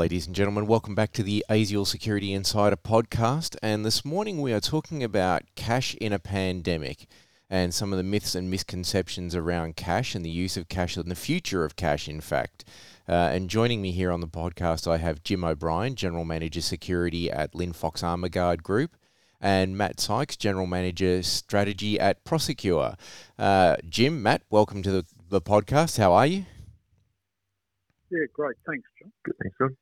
ladies and gentlemen. Welcome back to the ASIAL Security Insider podcast. And this morning we are talking about cash in a pandemic and some of the myths and misconceptions around cash and the use of cash and the future of cash, in fact. Uh, and joining me here on the podcast, I have Jim O'Brien, General Manager Security at Linfox Armaguard Group, and Matt Sykes, General Manager Strategy at Prosegur. Uh, Jim, Matt, welcome to the, the podcast. How are you? Yeah, great. Thanks, John. Good, thanks, John.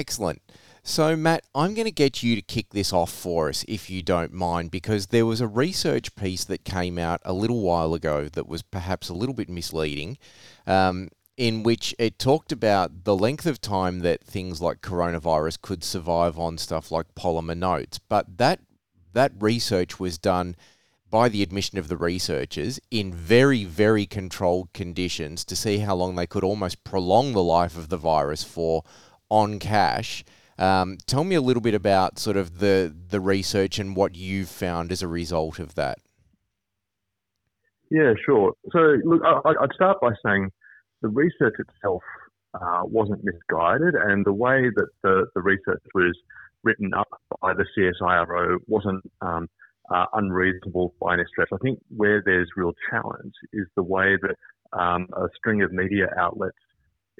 Excellent. So, Matt, I'm going to get you to kick this off for us, if you don't mind, because there was a research piece that came out a little while ago that was perhaps a little bit misleading, um, in which it talked about the length of time that things like coronavirus could survive on stuff like polymer notes. But that that research was done by the admission of the researchers in very, very controlled conditions to see how long they could almost prolong the life of the virus for on cash. Um, tell me a little bit about sort of the the research and what you've found as a result of that. Yeah, sure. So, look, I, would start by saying the research itself uh, wasn't misguided, and the way that the, the research was written up by the CSIRO wasn't um, uh, unreasonable by any stretch. I think where there's real challenge is the way that um, a string of media outlets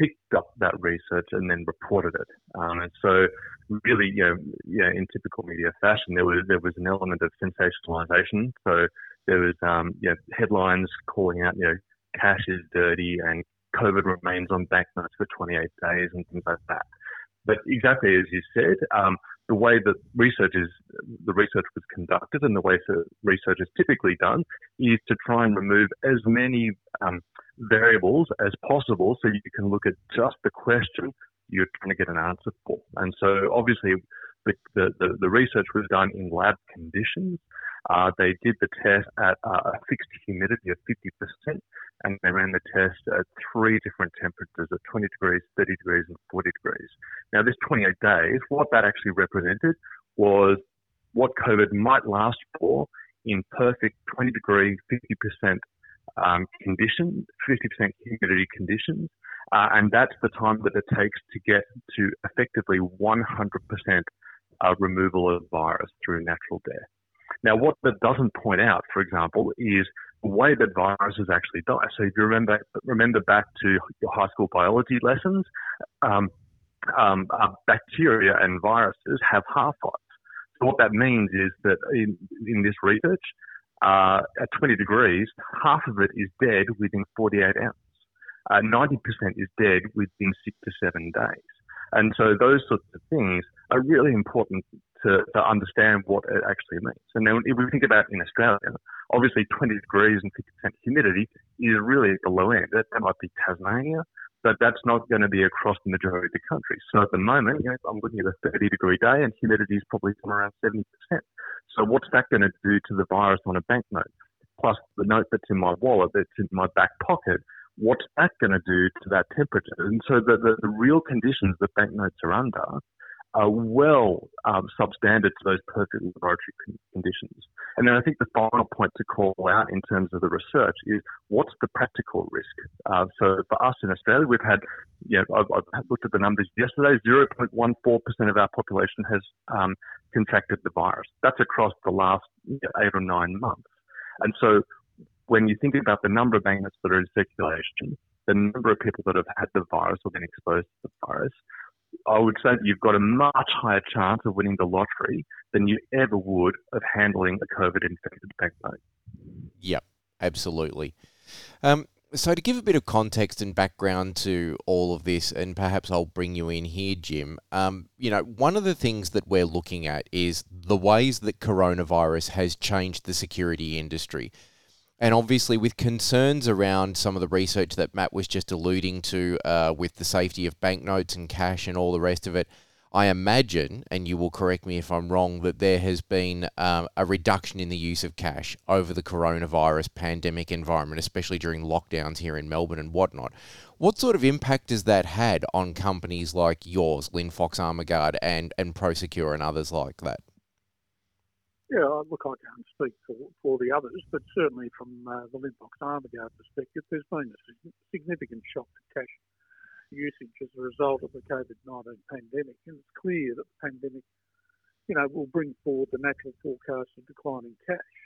picked up that research and then reported it. Um, and so, really, you know, in typical media fashion, there was there was an element of sensationalization. So there was, um, you know, headlines calling out, you know, cash is dirty and COVID remains on banknotes for 28 days and things like that. But exactly as you said, um, the way that research is, the research was conducted and the way that research is typically done is to try and remove as many um, variables as possible so you can look at just the question you're trying to get an answer for. And so obviously the, the, the research was done in lab conditions. Uh, they did the test at uh, a fixed humidity of 50%, and they ran the test at three different temperatures at 20 degrees, 30 degrees, and 40 degrees. Now, this 28 days, what that actually represented was what COVID might last for in perfect 20 degree, 50% um, condition, 50% humidity conditions. Uh, and that's the time that it takes to get to effectively 100% uh, removal of virus through natural death. Now, what that doesn't point out, for example, is the way that viruses actually die. So if you remember, remember back to your high school biology lessons, um, um, uh, bacteria and viruses have half-lives. So what that means is that in, in this research, uh, at 20 degrees, half of it is dead within 48 hours. Uh, 90% is dead within six to seven days. And so those sorts of things are really important to, to understand what it actually means. And then if we think about in Australia, obviously 20 degrees and 50% humidity is really at the low end. That, that might be Tasmania, but that's not going to be across the majority of the country. So at the moment, you know, I'm looking at a 30 degree day and humidity is probably somewhere around 70%. So what's that going to do to the virus on a banknote? Plus the note that's in my wallet, that's in my back pocket, what's that going to do to that temperature? And so the, the, the real conditions that banknotes are under are well um, substandard to those perfect laboratory conditions. And then I think the final point to call out in terms of the research is what's the practical risk? Uh, so for us in Australia, we've had, you know, I've, I've looked at the numbers yesterday, 0.14% of our population has um, contracted the virus. That's across the last eight or nine months. And so when you think about the number of banknotes that are in circulation, the number of people that have had the virus or been exposed to the virus, I would say that you've got a much higher chance of winning the lottery than you ever would of handling a COVID infected banknote. Yep, absolutely. Um, so, to give a bit of context and background to all of this, and perhaps I'll bring you in here, Jim. Um, you know, one of the things that we're looking at is the ways that coronavirus has changed the security industry. And obviously, with concerns around some of the research that Matt was just alluding to uh, with the safety of banknotes and cash and all the rest of it, I imagine, and you will correct me if I'm wrong, that there has been um, a reduction in the use of cash over the coronavirus pandemic environment, especially during lockdowns here in Melbourne and whatnot. What sort of impact has that had on companies like yours, Linfox Armaguard and, and Prosegur and others like that? Yeah, look, I can't speak for, for the others, but certainly from uh, the Linfox Armaguard perspective, there's been a significant shock to cash usage as a result of the COVID-19 pandemic, and it's clear that the pandemic, you know, will bring forward the natural forecast of declining cash.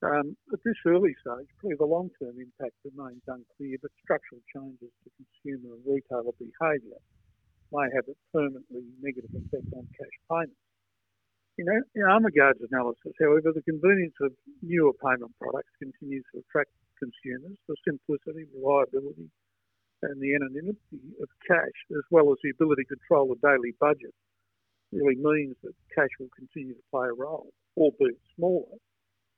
Um, at this early stage, probably the long-term impact remains unclear, but structural changes to consumer and retailer behaviour may have a permanently negative effect on cash payments. In Armaguard's analysis, however, the convenience of newer payment products continues to attract consumers. The simplicity, reliability, and the anonymity of cash, as well as the ability to control a daily budget, really means that cash will continue to play a role, albeit smaller.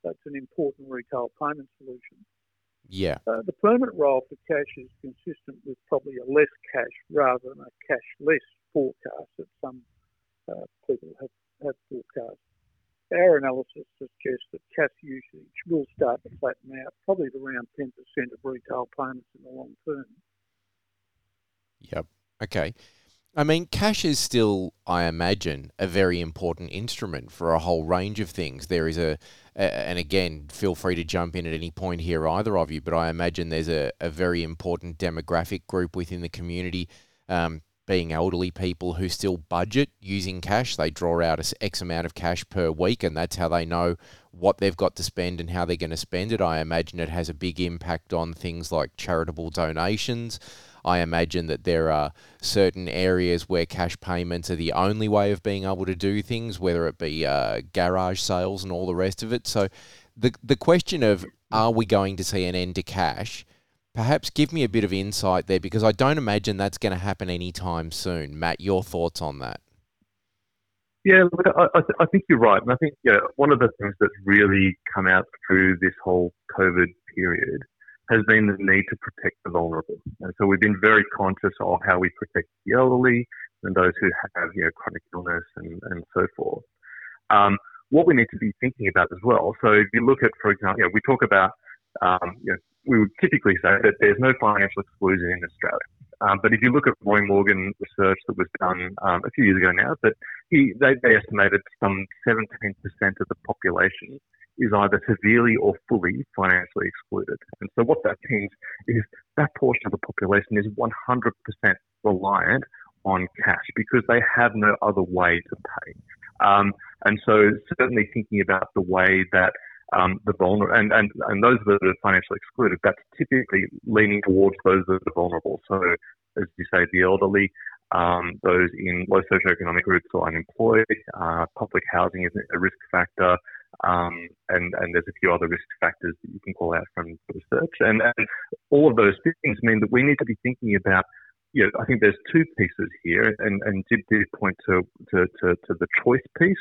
That's an important retail payment solution. Yeah. Uh, the permanent role for cash is consistent with probably a less cash rather than a cash less forecast that some uh, people have have forecast. Our analysis suggests that cash usage will start to flatten out, probably around 10% of retail payments in the long term. Yep. Okay. I mean, cash is still, I imagine, a very important instrument for a whole range of things. There is a, a, and again, feel free to jump in at any point here, either of you, but I imagine there's a, a very important demographic group within the community um, being elderly people who still budget using cash. They draw out X amount of cash per week, and that's how they know what they've got to spend and how they're going to spend it. I imagine it has a big impact on things like charitable donations. I imagine that there are certain areas where cash payments are the only way of being able to do things, whether it be uh, garage sales and all the rest of it. So, the the question of are we going to see an end to cash? Perhaps give me a bit of insight there because I don't imagine that's going to happen anytime soon. Matt, your thoughts on that? Yeah, look, I, I, think you're right. And I think yeah, one of the things that's really come out through this whole COVID period has been the need to protect the vulnerable. And so we've been very conscious of how we protect the elderly and those who have you know, chronic illness and, and so forth. Um, what we need to be thinking about as well. So if you look at, for example, you know, we talk about um, you know, we would typically say that there's no financial exclusion in Australia. Um, but if you look at Roy Morgan research that was done um, a few years ago now, that he they, they estimated some 17% of the population is either severely or fully financially excluded. And so what that means is that portion of the population is 100% reliant on cash because they have no other way to pay. Um, and so certainly thinking about the way that um, the vulnerable, and, and, and those that are financially excluded, that's typically leaning towards those that are vulnerable. So, as you say, the elderly, um, those in low socioeconomic groups or unemployed, uh, public housing is a risk factor, um, and, and there's a few other risk factors that you can call out from research. And, and all of those things mean that we need to be thinking about you know, I think there's two pieces here, and, and did, did point to, to, to, to the choice piece.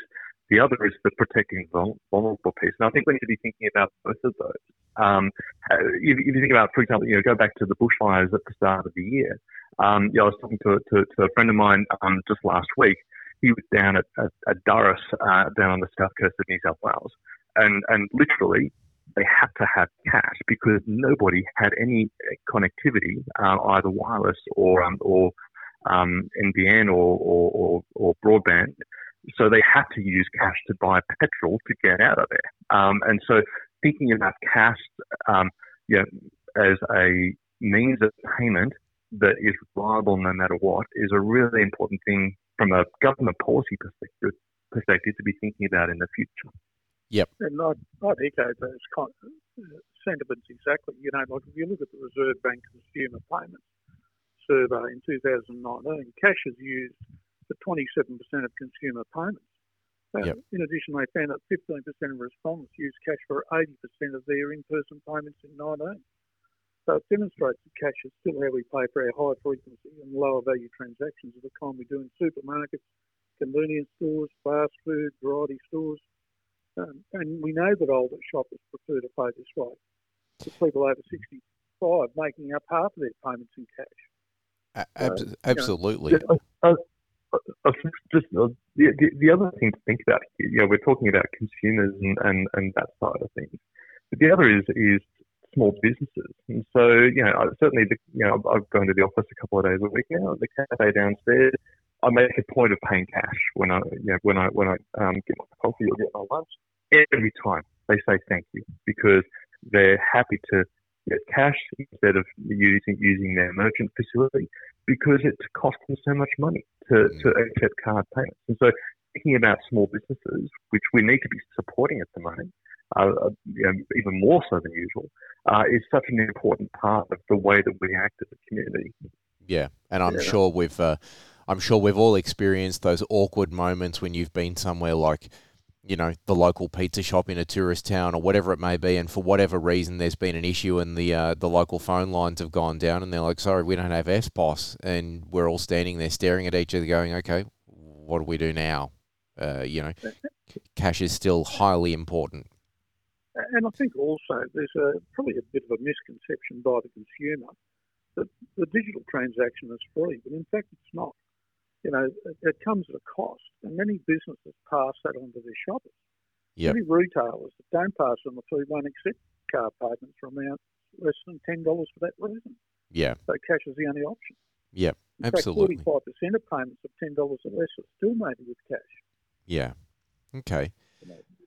The other is the protecting vulnerable piece. And I think we need to be thinking about both of those. Um, if, if, you think about, for example, you know, go back to the bushfires at the start of the year. Um, you know, I was talking to, to, to, a friend of mine um, just last week. He was down at, at, at Durras, uh, down on the south coast of New South Wales, and and literally they had to have cash because nobody had any connectivity, uh, either wireless or um, or um, NBN or, or, or, or broadband so they had to use cash to buy petrol to get out of there. Um, and so thinking about cash um, you know, as a means of payment that is reliable no matter what is a really important thing from a government policy perspective, perspective to be thinking about in the future. Yep. And I'd, I'd echo those kind of sentiments exactly. You know, like if you look at the Reserve Bank Consumer Payments Survey in 2019, cash is used for 27% of consumer payments. Yep. In addition, they found that 15% of respondents use cash for 80% of their in-person payments in 19. So it demonstrates that cash is still how we pay for our high frequency and lower value transactions of the kind we do in supermarkets, convenience stores, fast food, variety stores. Um, and we know that older shoppers prefer to pay this way, with people over 65 making up half of their payments in cash. Ab- absolutely. You know, just uh, the, the, the other thing to think about here, you know, we're talking about consumers and, and, and that side of things. But the other is is small businesses. And so, you know, I, certainly, the, you know, I've gone to the office a couple of days a week now. The cafe downstairs, I make a point of paying cash when I, you know, when I when I um, get my coffee or get my lunch. Every time they say thank you because they're happy to get cash instead of using using their merchant facility because it's cost them so much money to, mm. to accept card payments. And so thinking about small businesses, which we need to be supporting at the moment, uh, uh, you know, even more so than usual, uh, is such an important part of the way that we act as a community. Yeah, and I'm yeah. sure we've, uh, I'm sure we've all experienced those awkward moments when you've been somewhere like, you know, the local pizza shop in a tourist town or whatever it may be, and for whatever reason there's been an issue and the uh, the local phone lines have gone down, and they're like, "Sorry, we don't have EFTPOS," and we're all standing there staring at each other, going, "Okay, what do we do now?" Uh, you know, cash is still highly important. And I think also there's a, probably a bit of a misconception by the consumer that the digital transaction is free, but in fact it's not. You know, it, it comes at a cost, and many businesses pass that on to their shoppers. Yep. Many retailers that don't pass on the fee won't accept card payments for amounts less than ten dollars for that reason. Yeah. So cash is the only option. In Absolutely. Fact, Forty-five percent of payments of ten dollars or less are still made with cash. Yeah. Okay.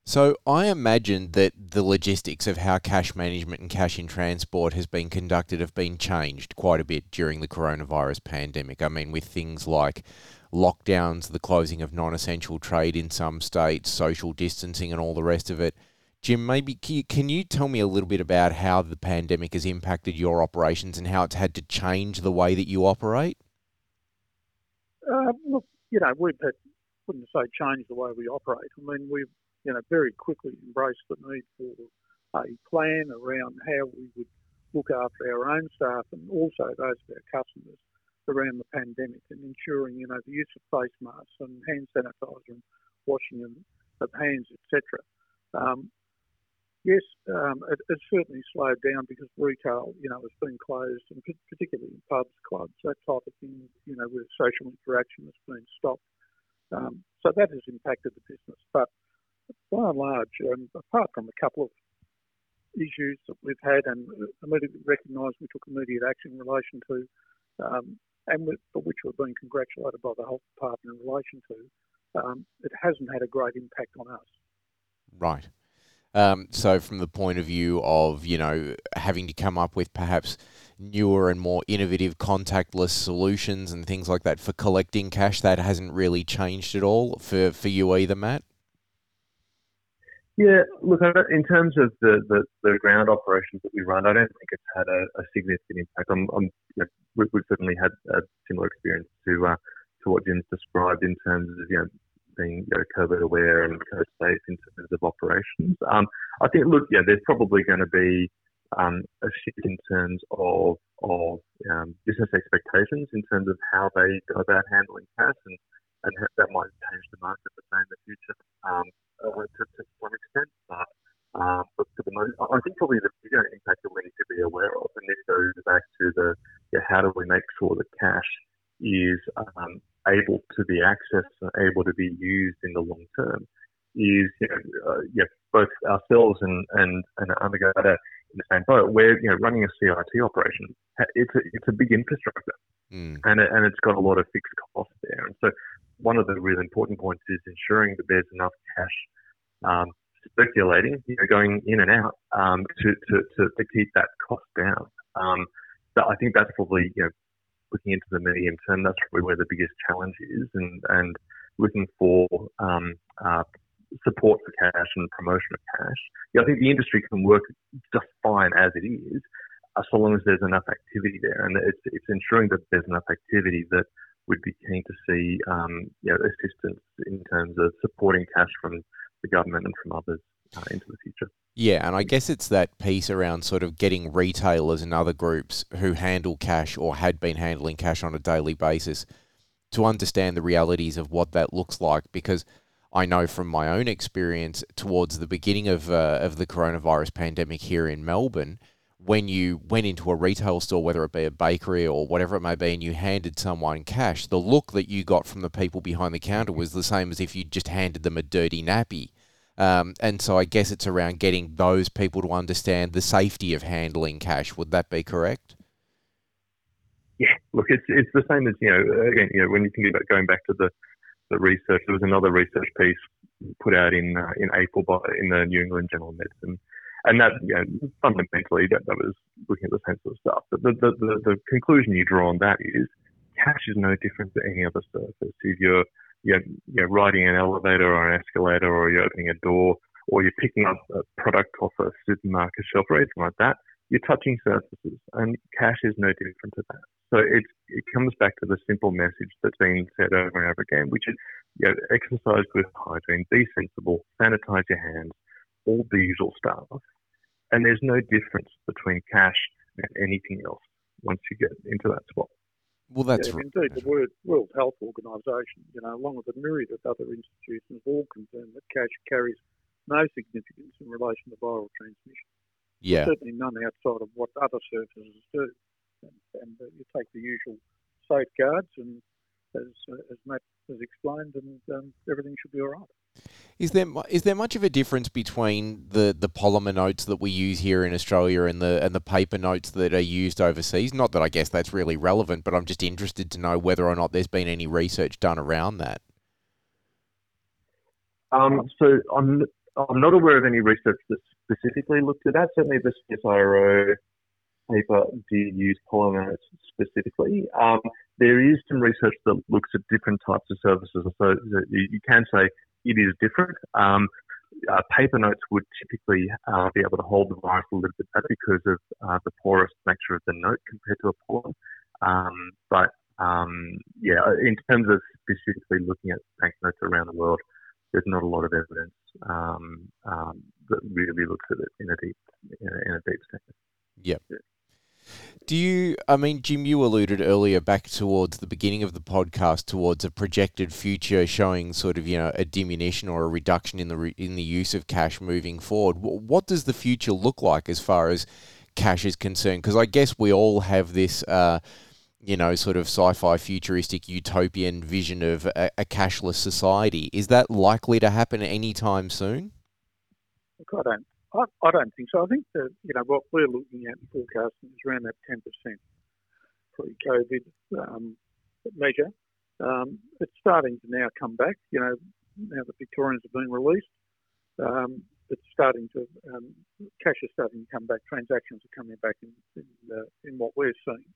So I imagine that the logistics of how cash management and cash in transport has been conducted have been changed quite a bit during the coronavirus pandemic. I mean, with things like lockdowns, the closing of non-essential trade in some states, social distancing, and all the rest of it. Jim, maybe can you tell me a little bit about how the pandemic has impacted your operations and how it's had to change the way that you operate? Uh, look, you know, we've had wouldn't say change the way we operate. I mean, we've you know very quickly embraced the need for a plan around how we would look after our own staff and also those of our customers around the pandemic and ensuring you know the use of face masks and hand sanitizer and washing of hands, etc. Um, yes, um, it, it, certainly slowed down because retail, you know, has been closed, and particularly pubs, clubs, that type of thing, you know, where social interaction has been stopped. Um, so that has impacted the business. But by and large, um, apart from a couple of issues that we've had and immediately recognised we took immediate action in relation to, um, and for which we're being congratulated by the health department in relation to, um, it hasn't had a great impact on us. Right. Um, so, from the point of view of you know having to come up with perhaps newer and more innovative contactless solutions and things like that for collecting cash, that hasn't really changed at all for for you either, Matt. Yeah, look, in terms of the, the, the, ground operations that we run, I don't think it's had a, a significant impact. I'm, I'm, you know, we've, we've, certainly had a similar experience to uh, to what Jim's described in terms of you know being you know, COVID aware and COVID safe in terms of operations. Um, I think, look, yeah, there's probably going to be um, a shift in terms of of um, business expectations in terms of how they go about handling cash, and, and that might change the market in the future um, to, to, um, but for the most, I think probably the bigger impact that we need to be aware of, and this goes back to the yeah, how do we make sure that cash is um, able to be accessed and able to be used in the long term is you know, uh, yeah, both ourselves and and and Armaguard in the same boat. We're you know running a CIT operation. It's a, it's a big infrastructure, mm. and it, and it's got a lot of fixed costs there. And so one of the really important points is ensuring that there's enough cash um, circulating, you know, going in and out um, to, to, to, to keep that cost down. Um, so I think that's probably you know looking into the medium term, that's probably where the biggest challenge is, and and looking for um, uh, support for cash and promotion of cash. Yeah, I think the industry can work just fine as it is, uh, so long as there's enough activity there, and it's it's ensuring that there's enough activity that we'd be keen to see um, you know, assistance in terms of supporting cash from the government and from others uh, into the future. Yeah, and I guess it's that piece around sort of getting retailers and other groups who handle cash or had been handling cash on a daily basis to understand the realities of what that looks like because I know from my own experience towards the beginning of uh, of the coronavirus pandemic here in Melbourne when you went into a retail store, whether it be a bakery or whatever it may be, and you handed someone cash, the look that you got from the people behind the counter was the same as if you just handed them a dirty nappy. Um, and so I guess it's around getting those people to understand the safety of handling cash. Would that be correct? Yeah, look, it's it's the same as you know. Again, you know, when you think about going back to the the research, there was another research piece put out in uh, in April by in the New England Journal of Medicine, and that know, fundamentally that, that was looking at the sort of stuff. But the, the, the, the conclusion you draw on that is cash is no different to any other surface. If you're you're, you're riding an elevator or an escalator, or you're opening a door, or you're picking up a product off a supermarket shelf or anything like that, you're touching surfaces, and cash is no different to that. So it it comes back to the simple message that's been said over and over again, which is you know, exercise good hygiene, be sensible, sanitize your hands, all the usual stuff. And there's no difference between cash and anything else once you get into that spot. Well, that's yeah, right. indeed the World, World Health Organisation, you know, along with a myriad of other institutions, all confirm that cash carries no significance in relation to viral transmission. Yeah. Certainly none outside of what other surfaces do. And, and uh, you take the usual safeguards, and as, uh, as Matt has explained, and um, everything should be all right. Is there is there much of a difference between the, the polymer notes that we use here in Australia and the and the paper notes that are used overseas? Not that I guess that's really relevant, but I'm just interested to know whether or not there's been any research done around that. Um, so I'm I'm not aware of any research that specifically looked at that. Certainly, the CSIRO paper did use polymer notes specifically. Um, there is some research that looks at different types of services, so you can say it is different. Um, uh, paper notes would typically uh, be able to hold the virus a little bit better because of uh, the porous nature of the note compared to a polymer. Um, but um, yeah, in terms of specifically looking at banknotes around the world, there's not a lot of evidence um, um, that really looks at it in a deep in a, in a deep sense. Yep. Do you, I mean, Jim, you alluded earlier back towards the beginning of the podcast towards a projected future showing sort of, you know, a diminution or a reduction in the re- in the use of cash moving forward. Wh- What does the future look like as far as cash is concerned? Because I guess we all have this, uh, you know, sort of sci-fi futuristic utopian vision of a, a cashless society. Is that likely to happen anytime soon? Look, I don't, I, I don't think so. I think that you know what we're looking at and forecasting is around that ten percent pre-COVID um, measure. Um, it's starting to now come back. You know, now that Victorians have been released, um, it's starting to um, cash is starting to come back. Transactions are coming back in in, uh, in what we're seeing.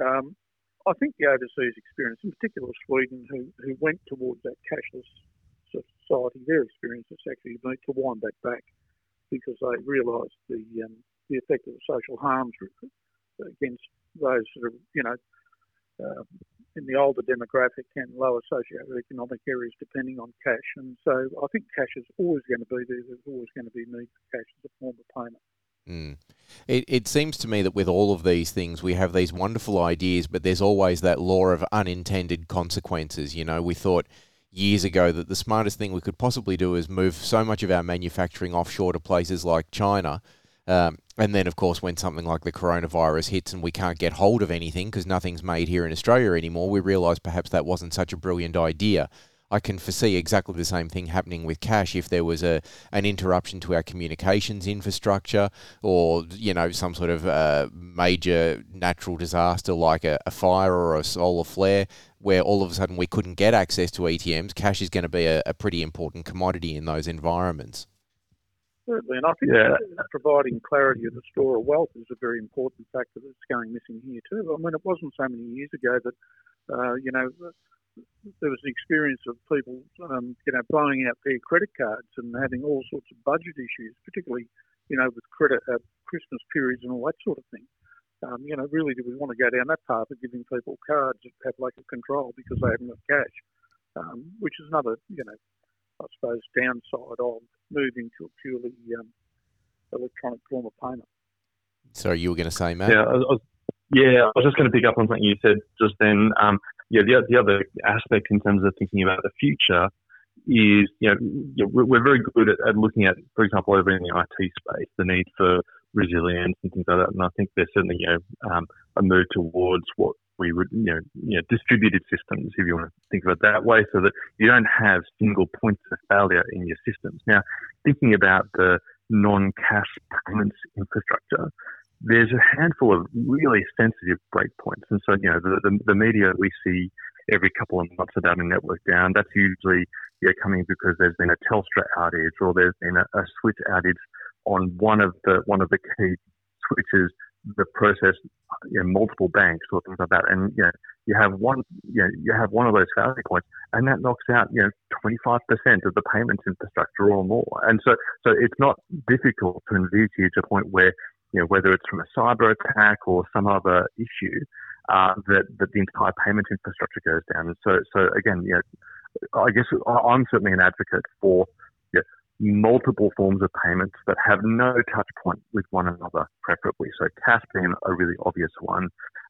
Um, I think the overseas experience, in particular Sweden, who who went towards that cashless society, their experience is actually need to wind that back because they realised the um, the effect of the social harms against those sort of you know uh, in the older demographic and lower socioeconomic areas depending on cash. And so I think cash is always going to be there. There's always going to be need for cash as a form of payment. Mm. It, it seems to me that with all of these things, we have these wonderful ideas, but there's always that law of unintended consequences. You know, we thought years ago that the smartest thing we could possibly do is move so much of our manufacturing offshore to places like China. Um, and then, of course, when something like the coronavirus hits and we can't get hold of anything because nothing's made here in Australia anymore, we realise perhaps that wasn't such a brilliant idea. I can foresee exactly the same thing happening with cash if there was a an interruption to our communications infrastructure or you know some sort of uh, major natural disaster like a, a fire or a solar flare where all of a sudden we couldn't get access to ATMs. Cash is going to be a, a pretty important commodity in those environments. Certainly, and I think Yeah. providing clarity of the store of wealth is a very important factor that's going missing here too. I mean, it wasn't so many years ago that uh, you know there was an experience of people um, you know blowing out their credit cards and having all sorts of budget issues, particularly you know with credit uh, Christmas periods and all that sort of thing. Um, you know, really, do we want to go down that path of giving people cards that have lack of control because they haven't got cash? Um, which is another, you know, I suppose, downside of moving to a purely um, electronic form of payment. So you were going to say, Matt? Yeah, I was, yeah, I was just going to pick up on something you said just then. Um, yeah, the, the other aspect in terms of thinking about the future is, you know, you know, we're we're very good at, at looking at, for example, over in the IT space, the need for resilience and things like that. And I think there's certainly, you know, um, a move towards what we would, you know, you know, distributed systems, if you want to think of it that way, so that you don't have single points of failure in your systems. Now, thinking about the non-cash payments infrastructure, there's a handful of really sensitive breakpoints. And so, you know, the, the, the media we see every couple of months about a network down, that's usually yeah, coming because there's been a Telstra outage or there's been a, a switch outage on one of the one of the key switches the process you know, multiple banks or things like that, and you know you have one you know you have one of those failure points, and that knocks out you know 25% of the payments infrastructure or more, and so so it's not difficult to envisage a point where you know whether it's from a cyber attack or some other issue uh, that that the entire payment infrastructure goes down, and so so again you know I guess I'm certainly an advocate for multiple forms of payments that have no touch point with one another, preferably. So cash being a really obvious one,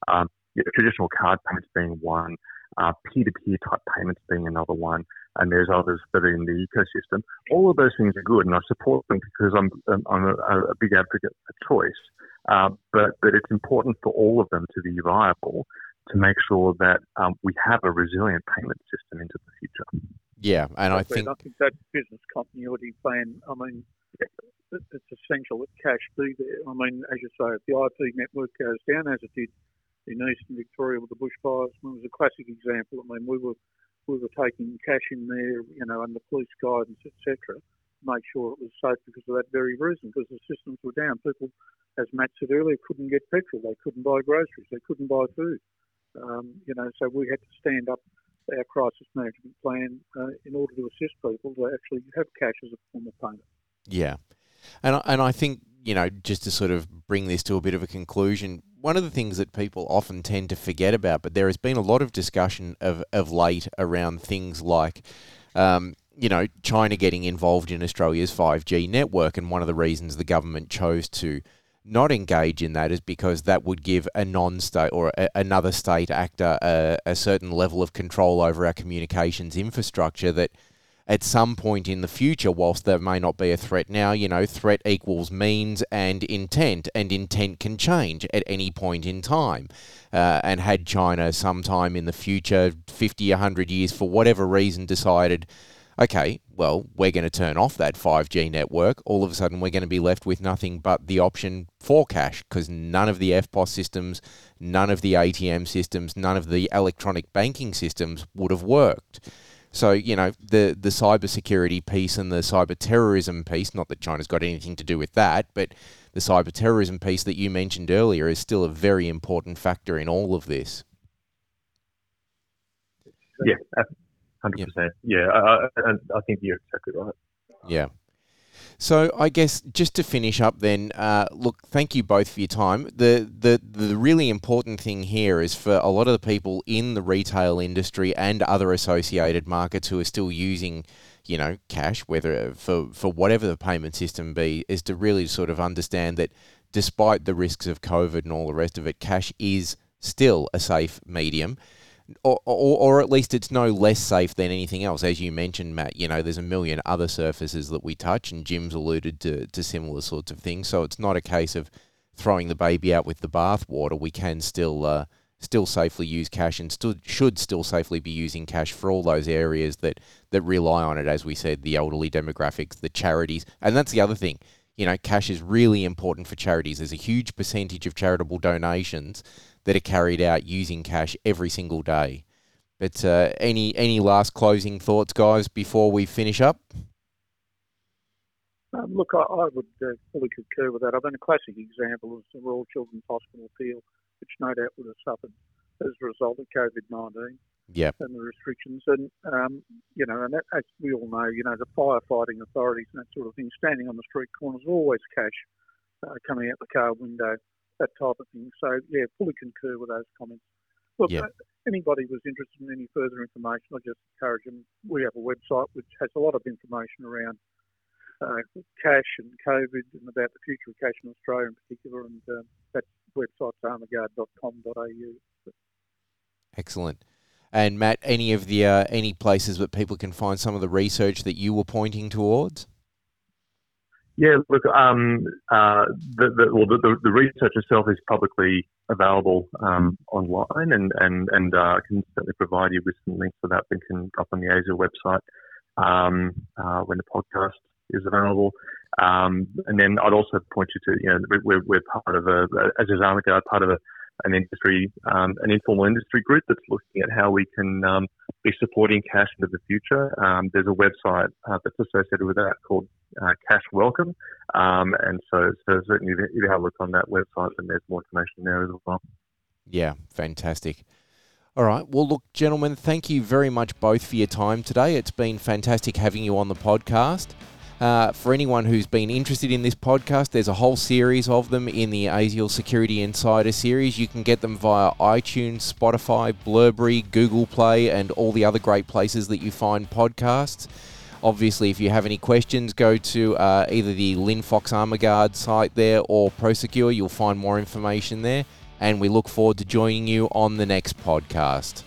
um, yeah, traditional card payments being one, uh, peer-to-peer type payments being another one, and there's others that are in the ecosystem. All of those things are good, and I support them because I'm I'm a, a big advocate for choice. Uh, but but it's important for all of them to be viable to make sure that um, we have a resilient payment system into the future. Yeah, and I think I think that business continuity plan. I mean, it's essential that cash be there. I mean, as you say, if the IP network goes down as it did in eastern Victoria with the bushfires, it was a classic example. I mean, we were we were taking cash in there, you know, under police guidance, etc. Make sure it was safe because of that very reason, because the systems were down. People, as Matt said earlier, couldn't get petrol, they couldn't buy groceries, they couldn't buy food. Um, you know, so we had to stand up our crisis management plan uh, in order to assist people to actually have cash as a form of payment. Yeah, and and I think you know just to sort of bring this to a bit of a conclusion, one of the things that people often tend to forget about, but there has been a lot of discussion of of late around things like. Um, you know, China getting involved in Australia's 5G network, and one of the reasons the government chose to not engage in that is because that would give a non-state or a, another state actor a, a, certain level of control over our communications infrastructure that at some point in the future whilst there may not be a threat now you know threat equals means and intent and intent can change at any point in time uh, and had china sometime in the future 50 100 years for whatever reason decided okay, well, we're going to turn off that 5G network. All of a sudden, we're going to be left with nothing but the option for cash because none of the EFTPOS systems, none of the ATM systems, none of the electronic banking systems would have worked. So, you know, the, the cybersecurity piece and the cyber terrorism piece, not that China's got anything to do with that, but the cyber terrorism piece that you mentioned earlier is still a very important factor in all of this. Yeah, hundred percent. Yeah, I, I, I, think you're exactly right. Yeah. So I guess just to finish up, then, uh, look, thank you both for your time. The, the the really important thing here is for a lot of the people in the retail industry and other associated markets who are still using, you know, cash, whether for for whatever the payment system be, is to really sort of understand that despite the risks of COVID and all the rest of it, cash is still a safe medium or, or, or at least it's no less safe than anything else. As you mentioned, Matt, you know, there's a million other surfaces that we touch, and Jim's alluded to, to similar sorts of things. So it's not a case of throwing the baby out with the bathwater. We can still uh, still safely use cash and should still safely be using cash for all those areas that, that rely on it, as we said, the elderly demographics, the charities. And that's the other thing. You know, cash is really important for charities. There's a huge percentage of charitable donations that are carried out using cash every single day. But uh, any any last closing thoughts, guys, before we finish up? Um, look, I, I would uh, fully concur with that. I mean, a classic example is the Royal Children's Hospital appeal, which no doubt would have suffered as a result of COVID 19 yep. and the restrictions. And, um, you know, and that, as we all know, you know, the firefighting authorities and that sort of thing, standing on the street corners, always cash uh, coming out the car window that type of thing. So, yeah, fully concur with those comments. Look, yeah. uh, anybody who's interested in any further information, I just encourage them. We have a website which has a lot of information around uh, cash and COVID and about the future of cash in Australia in particular, and uh, that website's armaguard.com.au. Excellent. And Matt, any of the uh, any places that people can find some of the research that you were pointing towards? Yeah, look, um, uh, the, the, well, the, the, research itself is publicly available um, online, and and and uh, I can certainly provide you with some links for that. We can drop on the ASIAL website um, uh, when the podcast is available. Um, and then I'd also point you to, you know, we're, we're part of a, as is Armaguard, part of a, an industry, um, an informal industry group that's looking at how we can um, be supporting cash into the future. Um, there's a website uh, that's associated with that called uh, Cash Welcome, um, and so, so certainly if you have a look on that website, then there's more information there as well. Yeah, fantastic. All right. Well, look, gentlemen, thank you very much both for your time today. It's been fantastic having you on the podcast. Uh, for anyone who's been interested in this podcast, there's a whole series of them in the ASIAL Security Insider series. You can get them via iTunes, Spotify, Blubrry, Google Play, and all the other great places that you find podcasts. Obviously, if you have any questions, go to uh, either the Linfox Armaguard site there or Prosegur. You'll find more information there. And we look forward to joining you on the next podcast.